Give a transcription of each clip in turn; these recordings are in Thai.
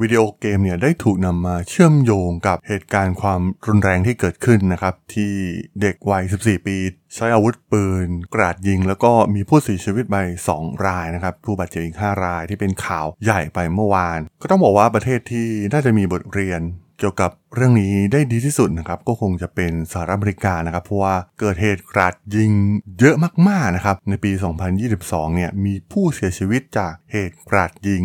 วิดีโอเกมเนี่ยได้ถูกนำมาเชื่อมโยงกับเหตุการณ์ความรุนแรงที่เกิดขึ้นนะครับ ที่เด็กวัย 14 ปี ใช้อาวุธปืน กราดยิง แล้วก็มีผู้เสียชีวิตไป 2 รายนะครับ ผู้บาดเจ็บอีก 5 รายที่เป็นข่าวใหญ่ไปเมื่อวาน ก็ต้องบอกว่าประเทศที่น่าจะมีบทเรียนเกี่ยวกับ เรื่องนี้ได้ดีที่สุดนะครับก็คงจะเป็นสหรัฐอเมริกานะครับเพราะว่าเกิดเหตุกราดยิงเยอะมากๆนะครับในปี 2022 เนี่ยมีผู้เสียชีวิตจากเหตุกราดยิง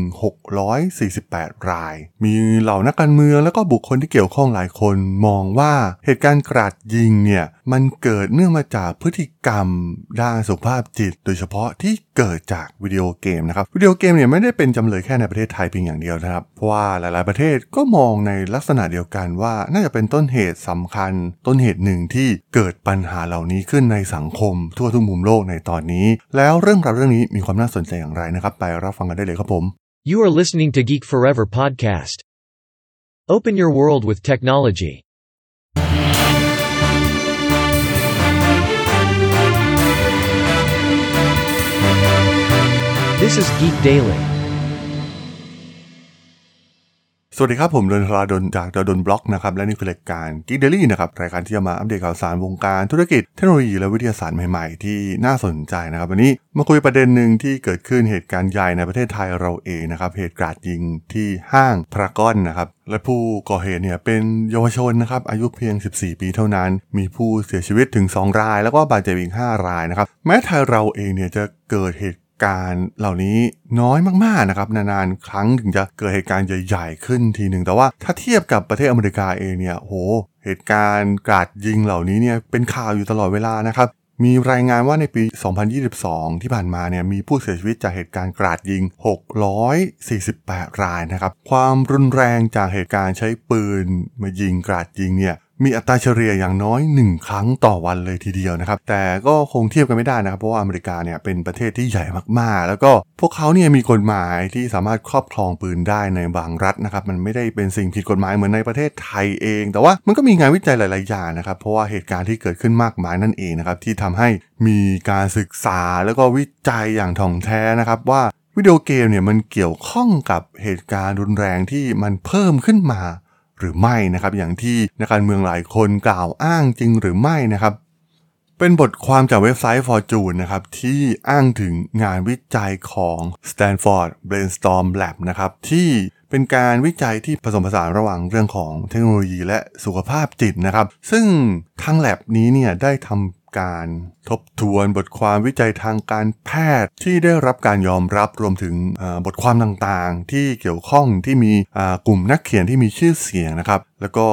648 ราย มีเหล่านักการเมืองแล้วก็บุคคลที่เกี่ยวข้องหลายคนมองว่าเหตุการณ์กราดยิงเนี่ยมันเกิดเนื่องมาจากพฤติกรรมด้านสุขภาพจิต โดยเฉพาะที่เกิดจากวิดีโอเกมนะครับวิดีโอเกมเนี่ยไม่ได้เป็นจำเลยแค่ในประเทศไทยเพียงอย่างเดียวนะครับเพราะว่าหลายๆประเทศก็มองในลักษณะเดียวกันว่าน่าจะเป็นต้นเหตุสำคัญ ต้นเหตุหนึ่งที่เกิดปัญหาเหล่านี้ขึ้นในสังคม ทั่วทุกมุมโลกในตอนนี้ แล้วเรื่องราวเรื่องนี้มีความน่าสนใจอย่างไรนะครับ ไปรับฟังกันได้เลยครับผม You are listening to Geek Forever podcast. Open your world with technology. This is Geek Daily. สวัสดีครับ ผมดนทราดนจากดนบล็อกนะครับและนี่คือรายการ Geek Daily นะครับรายการที่จะมาอัปเดตข่าวสารวงการธุรกิจเทคโนโลยีและวิทยาศาสตร์ใหม่ๆ ที่น่าสนใจนะครับวันนี้มาคุยประเด็นหนึ่งที่เกิดขึ้นเหตุการณ์ใหญ่ในประเทศไทยเราเองนะครับเหตุการาดยิงที่ห้างพารากอนนะครับและผู้ก่อเหตุเนี่ยเป็นเยาวชนนะครับอายุเพียง 14 ปีเท่านั้น มีผู้เสียชีวิตถึง 2 ราย แล้วก็บาดเจ็บอีก 5 รายนะครับแม้ไทยเราเองเนี่ยจะเกิดเหตุ การณ์เหล่านี้น้อยมากๆนะครับนานๆ ครั้งถึงจะเกิดเหตุการณ์ใหญ่ ๆ ขึ้นทีหนึ่งแต่ว่าถ้าเทียบกับประเทศอเมริกาเองเนี่ยโหเหตุการณ์กราดยิงเหล่านี้เนี่ยเป็นข่าวอยู่ตลอดเวลานะครับมีรายงานว่าในปี 2022 ที่ผ่านมาเนี่ยมีผู้เสียชีวิตจากเหตุการณ์กราดยิง 648 รายนะครับ ความรุนแรงจากเหตุการณ์ใช้ปืนมายิงกราดยิงเนี่ย มีอัตราเฉลี่ยอย่างน้อย 1 ครั้งต่อวันเลยทีเดียวนะครับ แต่ก็คงเทียบกันไม่ได้นะครับ เพราะว่าอเมริกาเนี่ยเป็นประเทศที่ใหญ่มากๆ แล้วก็พวกเขาเนี่ยมีกฎหมายที่สามารถครอบครองปืนได้ในบางรัฐนะครับ มันไม่ได้เป็นสิ่งผิดกฎหมายเหมือนในประเทศไทยเอง แต่ว่ามันก็มีงานวิจัยหลาย ๆ อย่างนะครับ เพราะว่าเหตุการณ์ที่เกิดขึ้นมากมายนั่นเองนะครับที่ทำให้มีการศึกษาแล้วก็วิจัยอย่างถ่องแท้นะครับว่าวิดีโอเกมเนี่ยมันเกี่ยวข้องกับเหตุการณ์รุนแรงที่มันเพิ่มขึ้นมา หรือไม่นะครับ อย่างที่นักการเมืองหลายคนกล่าวอ้างจริงหรือไม่นะครับ เป็นบทความจากเว็บไซต์ Fortune นะครับ ที่อ้างถึงงานวิจัยของ Stanford Brainstorm Lab นะครับ ที่เป็นการวิจัยที่ผสมผสานระหว่างเรื่องของเทคโนโลยีและสุขภาพจิตนะครับ ซึ่งทาง lab นี้เนี่ยได้ทำ การทบทวนบทความวิจัยทางการแพทย์ที่ได้รับการยอมรับรวมถึงบทความต่างๆ ที่เกี่ยวข้องที่มีกลุ่มนักเขียนที่มีชื่อเสียงนะครับ แล้วก็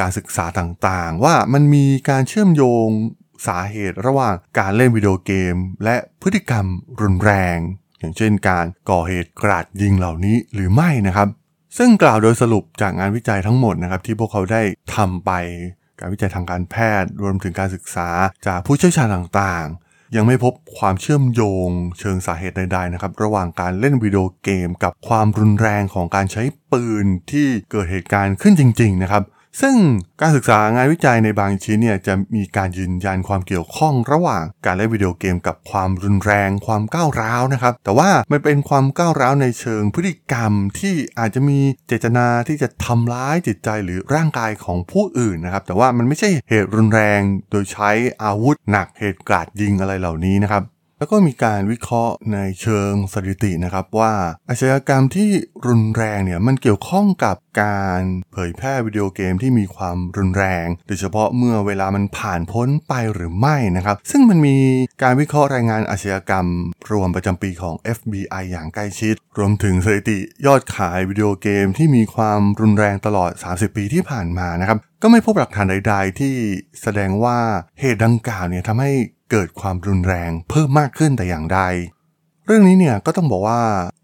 การศึกษาต่างๆ ว่ามันมีการเชื่อมโยงสาเหตุระหว่างการเล่นวิดีโอเกม และพฤติกรรมรุนแรง อย่างเช่นการก่อเหตุกราดยิงเหล่านี้หรือไม่นะครับ ซึ่งกล่าวโดยสรุปจากงานวิจัยทั้งหมดนะครับที่พวกเขาได้ทำไป การวิจัยทางการแพทย์รวมถึงการศึกษาจากผู้เชี่ยวชาญต่างๆ ยังไม่พบความเชื่อมโยงเชิงสาเหตุใดๆนะครับระหว่างการเล่นวิดีโอเกม กับความรุนแรงของการใช้ปืนที่เกิดเหตุการณ์ขึ้นจริง ๆ นะครับ ซึ่งการศึกษางานวิจัยในบางชิ้นเนี่ยจะมีการยืนยันความเกี่ยวข้องระหว่างการเล่นวิดีโอเกมกับความรุนแรง ความก้าวร้าวนะครับ แต่ว่ามันเป็นความก้าวร้าวในเชิงพฤติกรรมที่อาจจะมีเจตนาที่จะทำร้ายจิตใจหรือร่างกายของผู้อื่นนะครับ แต่ว่ามันไม่ใช่เหตุรุนแรงโดยใช้อาวุธหนักเหตุการาดยิงอะไรเหล่านี้นะครับ แล้วก็มีการวิเคราะห์ในเชิงสถิตินะครับว่าอาชญากรรมที่รุนแรงเนี่ยมันเกี่ยวข้องกับการเผยแพร่วิดีโอเกมที่มีความรุนแรง โดยเฉพาะเมื่อเวลามันผ่านพ้นไปหรือไม่นะครับ ซึ่งมันมีการวิเคราะห์รายงานอาชญากรรม รวมประจำปีของ FBI อย่างใกล้ชิด รวมถึงสถิติยอดขายวิดีโอเกมที่มีความรุนแรงตลอด 30 ปีที่ผ่านมานะครับ ก็ไม่พบหลักฐานใด ๆ ที่แสดงว่าเหตุดังกล่าวเนี่ยทำให้เกิดความรุนแรงเพิ่มมากขึ้นแต่อย่างใด รื่องนี้เนี่ยก็ต้องบอกว่า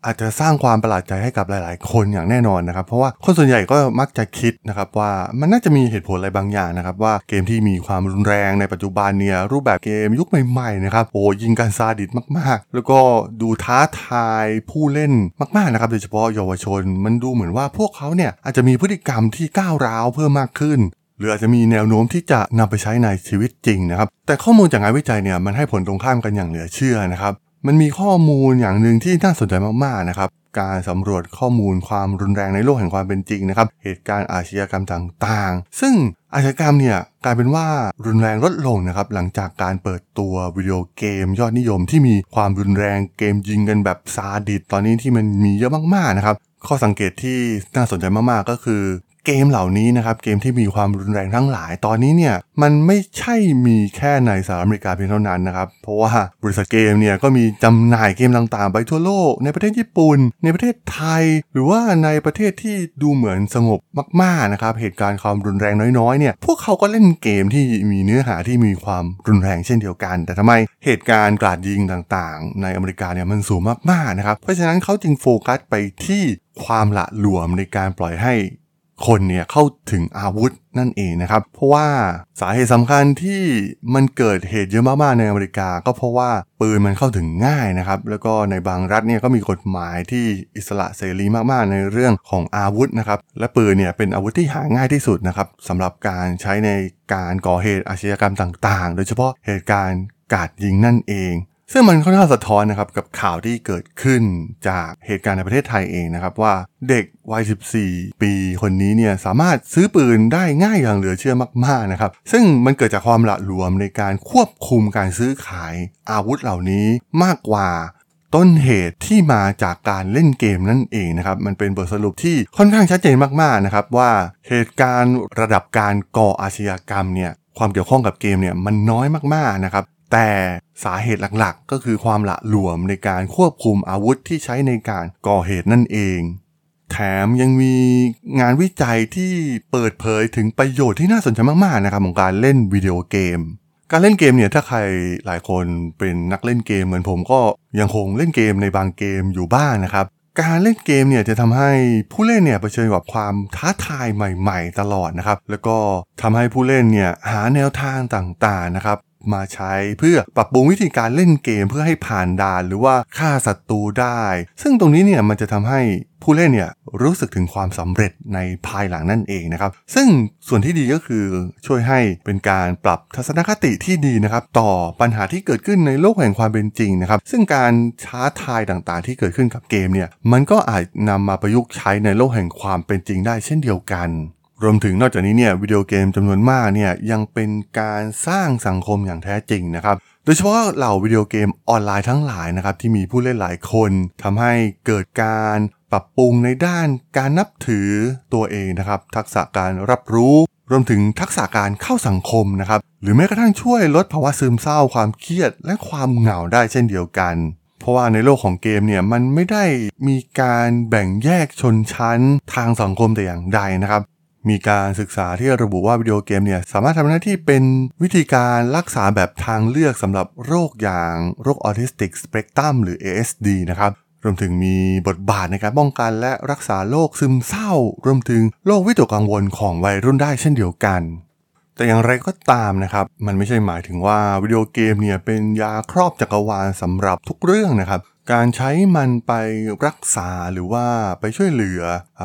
อาจจะสร้างความประหลาดใจให้กับหลาย ๆ คนอย่างแน่นอนนะครับ เพราะว่าคนส่วนใหญ่ก็มักจะคิดนะครับว่ามันน่าจะมีเหตุผลอะไรบางอย่างนะครับว่าเกมที่มีความรุนแรงในปัจจุบันเนี่ยรูปแบบเกมยุคใหม่ ๆ นะครับโอ้ยิงกันซาดิสมาก ๆ แล้วก็ดูท้าทายผู้เล่นมาก ๆ นะครับโดยเฉพาะเยาวชน มันดูเหมือนว่าพวกเขาเนี่ยอาจจะมีพฤติกรรมที่ก้าวร้าวเพิ่มมากขึ้นหรืออาจจะมีแนวโน้มที่จะนำไปใช้ในชีวิตจริงนะครับ แต่ข้อมูลจากงานวิจัยเนี่ยมันให้ผลตรงข้ามกันอย่างเหลือเชื่อนะครับ มันมีข้อมูลอย่างหนึ่งที่น่าสนใจมากๆนะครับ การสำรวจข้อมูลความรุนแรงในโลกแห่งความเป็นจริงนะครับ เหตุการณ์อาชญากรรมต่างๆ ซึ่งอาชญากรรมเนี่ยกลายเป็นว่ารุนแรงลดลงนะครับ หลังจากการเปิดตัววิดีโอเกมยอดนิยมที่มีความรุนแรงเกมยิงกันแบบซาดิสตอนนี้ที่มันมีเยอะมากๆนะครับข้อสังเกตที่น่าสนใจมากๆก็คือ เกมเหล่านี้นะครับเกมที่มีความรุนแรงทั้งหลาย ตอนนี้เนี่ยมันไม่ใช่มีแค่ในสหรัฐอเมริกาเพียงเท่านั้นนะครับเพราะว่าบริษัทเกมเนี่ยก็มีจำหน่ายเกมต่างๆ ไปทั่วโลก ในประเทศญี่ปุ่น ในประเทศไทย หรือว่าในประเทศที่ดูเหมือนสงบมากๆนะครับเหตุการณ์ความรุนแรงน้อยๆเนี่ยพวกเขาก็เล่นเกมที่มีเนื้อหาที่มีความรุนแรงเช่นเดียวกัน แต่ทำไมเหตุการณ์กราดยิงต่างๆ ในอเมริกาเนี่ยมันสูงมากๆนะครับเพราะฉะนั้นเขาจึงโฟกัสไปที่ความละหลวมในการปล่อยให้ คนเนี่ยเข้าถึงอาวุธนั่นเองนะครับ เพราะว่าสาเหตุสำคัญที่มันเกิดเหตุเยอะมากๆในอเมริกา ก็เพราะว่าปืนมันเข้าถึงง่ายนะครับ แล้วก็ในบางรัฐเนี่ยก็มีกฎหมายที่อิสระเสรีมากๆในเรื่องของอาวุธนะครับ และปืนเนี่ยเป็นอาวุธที่หาง่ายที่สุดนะครับสำหรับการใช้ในการก่อเหตุอาชญากรรมต่างๆ โดยเฉพาะเหตุการณ์กาดยิงนั่นเอง ซึ่งมันค่อนข้างสะท้อนนะครับกับข่าวที่เกิดขึ้นจากเหตุการณ์ในประเทศไทยเองนะครับว่าเด็กวัย 14 ปีคนนี้เนี่ยสามารถซื้อปืนได้ง่ายอย่างเหลือเชื่อมากๆนะครับ ซึ่งมันเกิดจากความหละหลวมในการควบคุมการซื้อขายอาวุธเหล่านี้มากกว่าต้นเหตุที่มาจากการเล่นเกมนั่นเองนะครับ มันเป็นบทสรุปที่ค่อนข้างชัดเจนมากๆนะครับว่าเหตุการณ์ระดับการก่ออาชญากรรมเนี่ยความเกี่ยวข้องกับเกมเนี่ยมันน้อยมากๆนะครับ แต่สาเหตุหลักๆ ก็คือความละหลวมในการควบคุมอาวุธที่ใช้ในการก่อเหตุนั่นเอง แถมยังมีงานวิจัยที่เปิดเผยถึงประโยชน์ที่น่าสนใจมากๆนะครับของการเล่นวิดีโอเกม การเล่นเกมเนี่ยถ้าใครหลายคนเป็นนักเล่นเกมเหมือนผมก็ยังคงเล่นเกมในบางเกมอยู่บ้างนนะครับการเล่นเกมเนี่ยจะทำให้ผู้เล่นเนี่ยเผชิญกับความท้าทายใหม่ ๆ ตลอดนะครับ แล้วก็ทำให้ผู้เล่นเนี่ยหาแนวทางต่างๆนะครับ มาใช้ เพื่อปรับปรุงวิธีการเล่นเกมเพื่อให้ผ่านด่านหรือว่าฆ่าศัตรูได้ ซึ่งตรงนี้เนี่ยมันจะทำให้ผู้เล่นเนี่ยรู้สึกถึงความสำเร็จในภายหลังนั่นเองนะครับ ซึ่งส่วนที่ดีก็คือช่วยให้เป็นการปรับทัศนคติที่ดีนะครับ ต่อปัญหาที่เกิดขึ้นในโลกแห่งความเป็นจริงนะครับ ซึ่งการช้าทายต่างๆ ที่เกิดขึ้นกับเกมเนี่ยมันก็อาจนำมาประยุกต์ใช้ในโลกแห่งความเป็นจริงได้เช่นเดียวกัน รวมถึงนอกจากนี้เนี่ยวิดีโอเกมจำนวนมากเนี่ยยังเป็นการสร้างสังคมอย่างแท้จริงนะครับโดยเฉพาะเหล่าวิดีโอเกมออนไลน์ทั้งหลายนะครับที่มีผู้เล่นหลายคนทำให้เกิดการปรับปรุงในด้านการนับถือตัวเองนะครับทักษะการรับรู้ รวมถึงทักษะการเข้าสังคมนะครับหรือแม้กระทั่งช่วยลดภาวะซึมเศร้าความเครียดและความเหงาได้เช่นเดียวกัน เพราะว่าในโลกของเกมเนี่ยมันไม่ได้มีการแบ่งแยกชนชั้นทางสังคมแต่อย่างใดนะครับ มีการศึกษาที่ระบุว่าวิดีโอเกมเนี่ยสามารถทำหน้าที่เป็นวิธีการรักษาแบบทางเลือกสำหรับโรคอย่างโรคออทิสติกสเปกตรัมหรือ ASD นะครับรวมถึงมีบทบาทในการป้องกันและรักษาโรคซึมเศร้า รวมถึงโรควิตกกังวลของวัยรุ่นได้เช่นเดียวกัน แต่อย่างไรก็ตามนะครับ มันไม่ใช่หมายถึงว่าวิดีโอเกมเนี่ยเป็นยาครอบจักรวาลสำหรับทุกเรื่องนะครับ การใช้มันไปรักษาหรือว่าไปช่วยเหลือ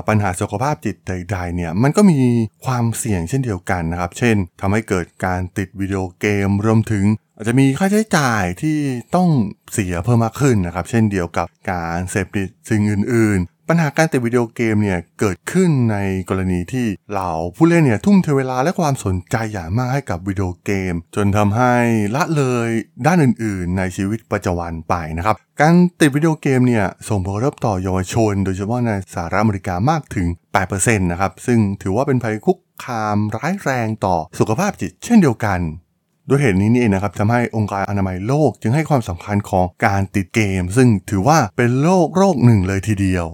ปัญหาสุขภาพจิตใดๆเนี่ยมันก็มีความเสี่ยงเช่นเดียวกันนะครับ เช่นทำให้เกิดการติดวิดีโอเกมรวมถึงอาจจะมีค่าใช้จ่ายที่ต้องเสียเพิ่มมากขึ้นนะครับ เช่นเดียวกับการเสพติดสิ่งอื่น ปัญหาการติดวิดีโอเกมเนี่ยเกิดขึ้นในกรณีที่เหล่าผู้เล่นเนี่ยทุ่มเทเวลาและความสนใจอย่างมากให้กับวิดีโอเกม จนทำให้ละเลยด้านอื่น ๆ ในชีวิตประจำวันไปนะครับ การติดวิดีโอเกมเนี่ยส่งผลกระทบต่อเยาวชน โดยเฉพาะในสหรัฐอเมริกามากถึง 8%นะครับ ซึ่งถือว่าเป็นภัยคุกคามร้ายแรงต่อสุขภาพจิตเช่นเดียวกันด้วยเหตุนี้นี่เองนะครับทำให้องค์การอนามัยโลกจึงให้ความสำคัญของการติดเกม ซึ่งถือว่าเป็นโรคโรคหนึ่งเลยทีเดียว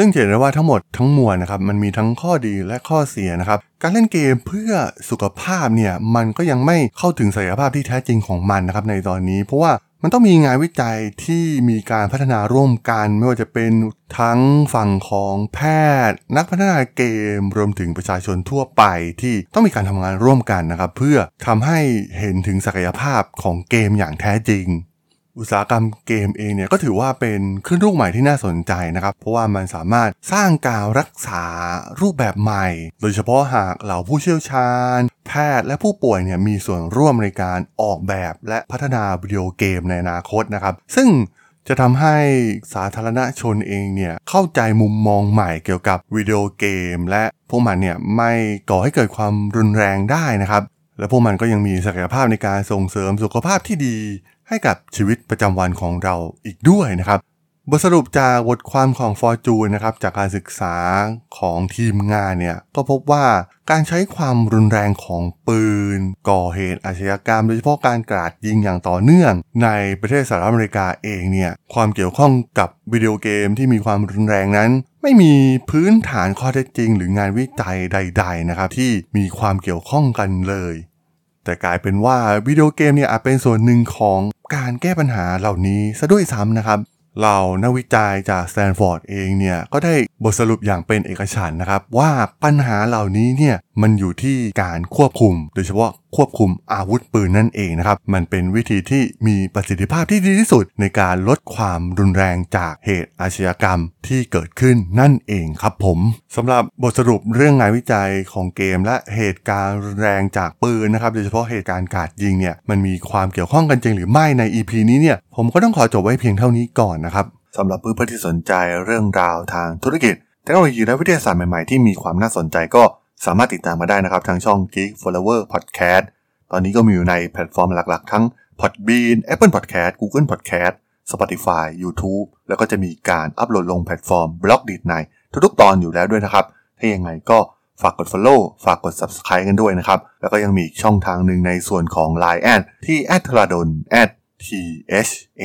ซึ่งเห็นได้ว่าทั้งหมดทั้งมวลนะครับมันมีทั้งข้อดีและข้อเสียนะครับการเล่นเกมเพื่อสุขภาพเนี่ยมันก็ยังไม่เข้าถึงศักยภาพที่แท้จริงของมันนะครับในตอนนี้ เพราะว่ามันต้องมีงานวิจัยที่มีการพัฒนาร่วมกัน ไม่ว่าจะเป็นทั้งฝั่งของแพทย์ นักพัฒนาเกมรวมถึงประชาชนทั่วไปที่ต้องมีการทำงานร่วมกันนะครับเพื่อทำให้เห็นถึงศักยภาพของเกมอย่างแท้จริง อุตสาหกรรมเกมเองเนี่ยก็ถือว่าเป็นขึ้นรูปใหม่ที่น่าสนใจนะครับ เพราะว่ามันสามารถสร้างการรักษารูปแบบใหม่ โดยเฉพาะหากเหล่าผู้เชี่ยวชาญ แพทย์และผู้ป่วยเนี่ยมีส่วนร่วมในการออกแบบและพัฒนาวิดีโอเกมในอนาคตนะครับ ซึ่งจะทำให้สาธารณชนเองเนี่ยเข้าใจมุมมองใหม่เกี่ยวกับวิดีโอเกม และพวกมันเนี่ยไม่ก่อให้เกิดความรุนแรงได้นะครับ และพวกมันก็ยังมีศักยภาพในการส่งเสริมสุขภาพที่ดี ให้กับชีวิตประจำวันของเราอีกด้วยนะครับบทสรุปจากบทความของ Fortune นะครับจากการศึกษาของทีมงานเนี่ยก็พบว่าการใช้ความรุนแรงของปืน ก่อเหตุอาชญากรรม โดยเฉพาะการกราดยิงอย่างต่อเนื่อง ในประเทศสหรัฐอเมริกาเองเนี่ยความเกี่ยวข้องกับวิดีโอเกมที่มีความรุนแรงนั้น ไม่มีพื้นฐานข้อเท็จจริง หรืองานวิจัยใด ๆ นะครับที่มีความเกี่ยวข้องกันเลยแต่กลายเป็นว่าวิดีโอเกมเนี่ยอาจเป็นส่วนหนึ่งของ การแก้ปัญหาเหล่านี้ซะด้วยซ้ำนะครับ เหล่านักวิจัยจากสแตนฟอร์ดเองเนี่ยก็ได้บทสรุปอย่างเป็นเอกฉันนะครับ ว่าปัญหาเหล่านี้เนี่ยมันอยู่ที่การควบคุม โดยเฉพาะควบคุมอาวุธปืนนั่นเองนะครับ มันเป็นวิธีที่มีประสิทธิภาพที่ดีที่สุด ในการลดความรุนแรงจากเหตุอาชญากรรมที่เกิดขึ้นนั่นเองครับผมสำหรับบทสรุปเรื่องงานวิจัยของเกม และเหตุการณ์รุนแรงจากปืนนะครับ โดยเฉพาะเหตุการณ์กาดยิงเนี่ยมันมีความเกี่ยวข้องกันจริงหรือไม่ใน EP นี้เนี่ยผมก็ต้องขอจบไว้เพียงเท่านี้ก่อนนะครับสำหรับเพื่อนๆที่สนใจเรื่องราวทางธุรกิจเทคโนโลยีและวิทยาศาสตร์ใหม่ๆที่มีความน่าสนใจก็สามารถติดตามมาได้นะครับทางช่อง Geek Forever Podcast ตอนนี้ก็มีอยู่ในแพลตฟอร์มหลักๆ ทั้ง Podbean Apple Podcast Google Podcast Spotify YouTube แล้วก็จะมีการอัปโหลดลงแพลตฟอร์ม Blockdit ในทุกๆ ตอนอยู่แล้วด้วยนะครับ ถ้ายังไงก็ฝากกด Follow ฝากกด Subscribe กันด้วยนะครับ แล้วก็ยังมีช่องทางหนึ่งในส่วนของ Line แอดที่ t h r a d o n t h a